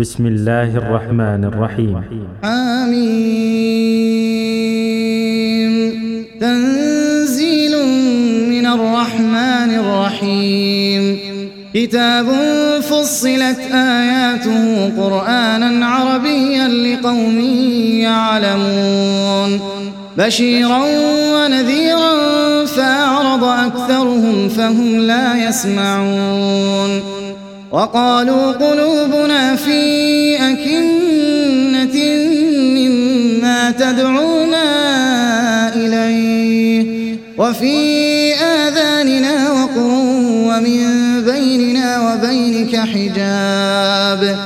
بسم الله الرحمن الرحيم آمين تنزيل من الرحمن الرحيم كتاب فصلت آياته قرآنا عربيا لقوم يعلمون بشيرا ونذيرا فأعرض أكثرهم فهم لا يسمعون وقالوا قلوبنا في أكنة مما تدعونا إليه. وفي آذاننا وقر ومن بيننا وبينك حجاب.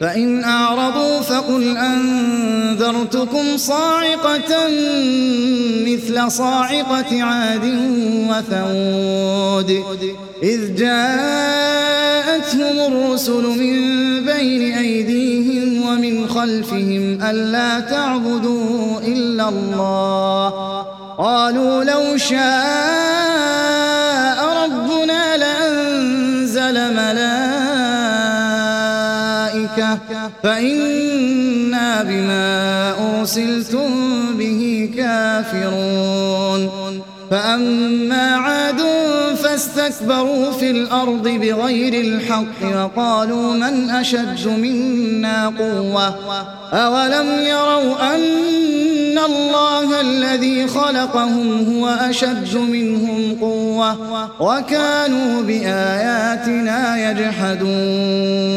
فإن أعرضوا فقل أنذرتكم صاعقة مثل صاعقة عاد وثود إذ جاءتهم الرسل من بين أيديهم ومن خلفهم ألا تعبدوا إلا الله قالوا لو شاء فإنا بما أرسلتم به كافرون. فأما عاد فاستكبروا في الأرض بغير الحق وقالوا من أشد منا قوة؟ أولم يروا أن الله الذي خلقهم هو أشد منهم قوة وكانوا بآياتنا يجحدون.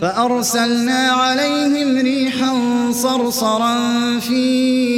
فأرسلنا عليهم ريحا صرصرا في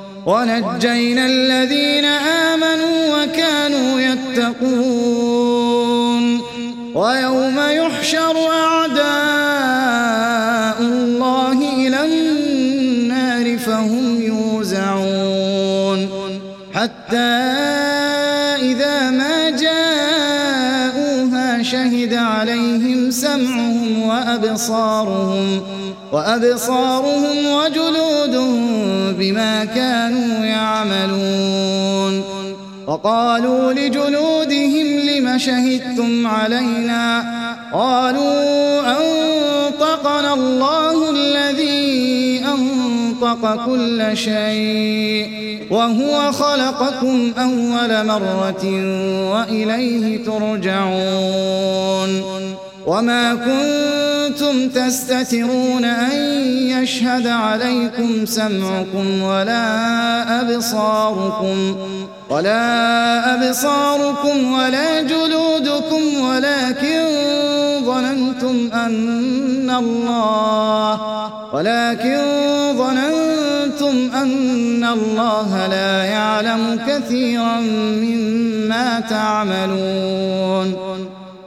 ونجينا الذين آمنوا وكانوا يتقون. ويوم يحشر أعداء الله إلى النار فهم يوزعون. حتى إذا ما جاءوها شهد عليهم سمعهم وأبصارهم وأبصارهم وجلودهم بما كانوا يعملون. وقالوا لجلودهم لم شهدتم علينا؟ قالوا أنطقنا الله الذي أنطق كل شيء وهو خلقكم أول مرة وإليه ترجعون. وما كنتم تستترون أن يشهد عليكم سمعكم ولا أبصاركم ولا أبصاركم ولا جلودكم ولكن ظننتم أن الله ولكن ظننتم أن الله لا يعلم كثيرا مما تعملون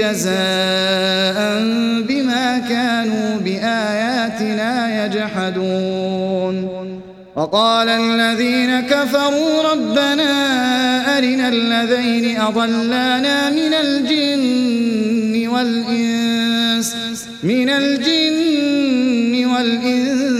جزاء بما كانوا بآياتنا يجحدون. وقال الذين كفروا ربنا أرنا الذين أضلانا من الجن والإنس من الجن والإنس.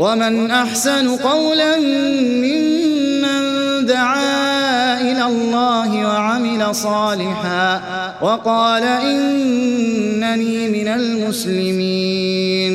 ومن أحسن قولا ممن دعا إلى الله وعمل صالحا وقال إنني من المسلمين.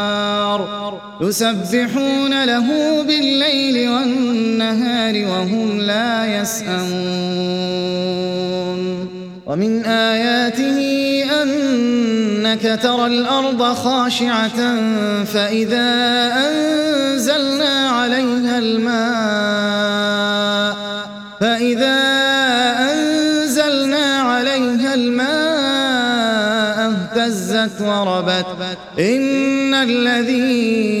يسبحون له بالليل والنهار وهم لا يسأمون. ومن آياته أنك ترى الأرض خاشعة فإذا أنزلنا عليها الماء فإذا أنزلنا عليها الماء اهتزت وربت. إن الذي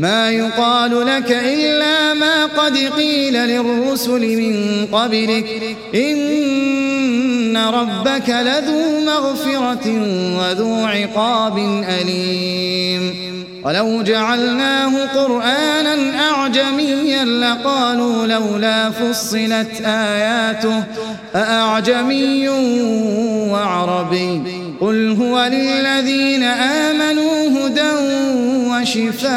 ما يقال لك إلا ما قد قيل للرسل من قبلك. إن ربك لذو مغفرة وذو عقاب أليم. ولو جعلناه قرآنا أعجميا لقالوا لولا فصلت آياته أأعجمي وعربي. قل هو للذين آمنوا وشفاء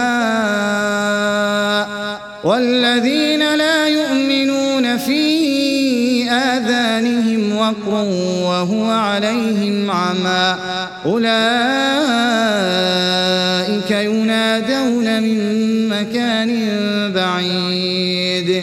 والذين لا يؤمنون في آذانهم وقر وهو عليهم عمى أولئك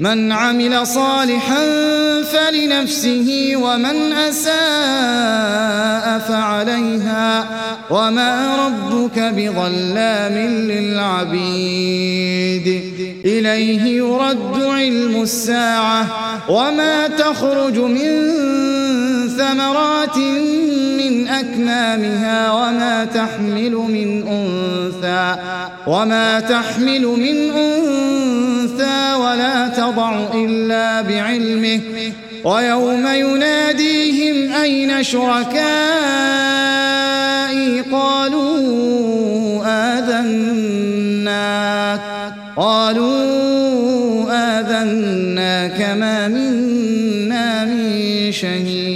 من عمل صالحا فلنفسه ومن أساء فعليها وما ربك بظلام للعبيد. إليه يرد علم الساعة وما تخرج من ثمرات من أكمامها وما تحمل من أنثى وما تحمل من أنثى ولا تضع إلا بعلمه. ويوم يناديهم أين شركائي؟ قالوا آذناك قالوا آذناك ما منا من شهيد.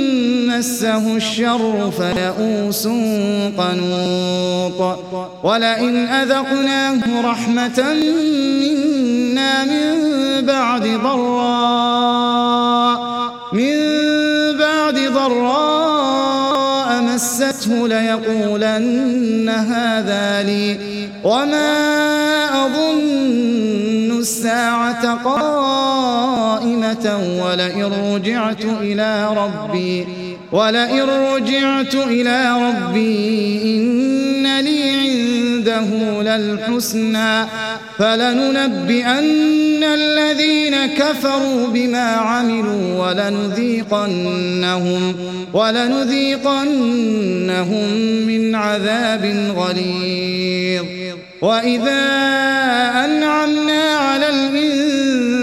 مسه الشر فيئوس قنوط. ولئن أذقناه رحمة منا من بعد ضراء من بعد ضراء مسته ليقولن هذا لي. وما أظن الساعة قائمة ولئن رجعت إلى ربي ولئن رجعت إلى ربي إن لي عنده للحسنى فلننبئن الذين كفروا بما عملوا ولنذيقنهم ولنذيقنهم من عذاب غليظ. وإذا أنعمنا على الإنسان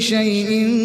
شيء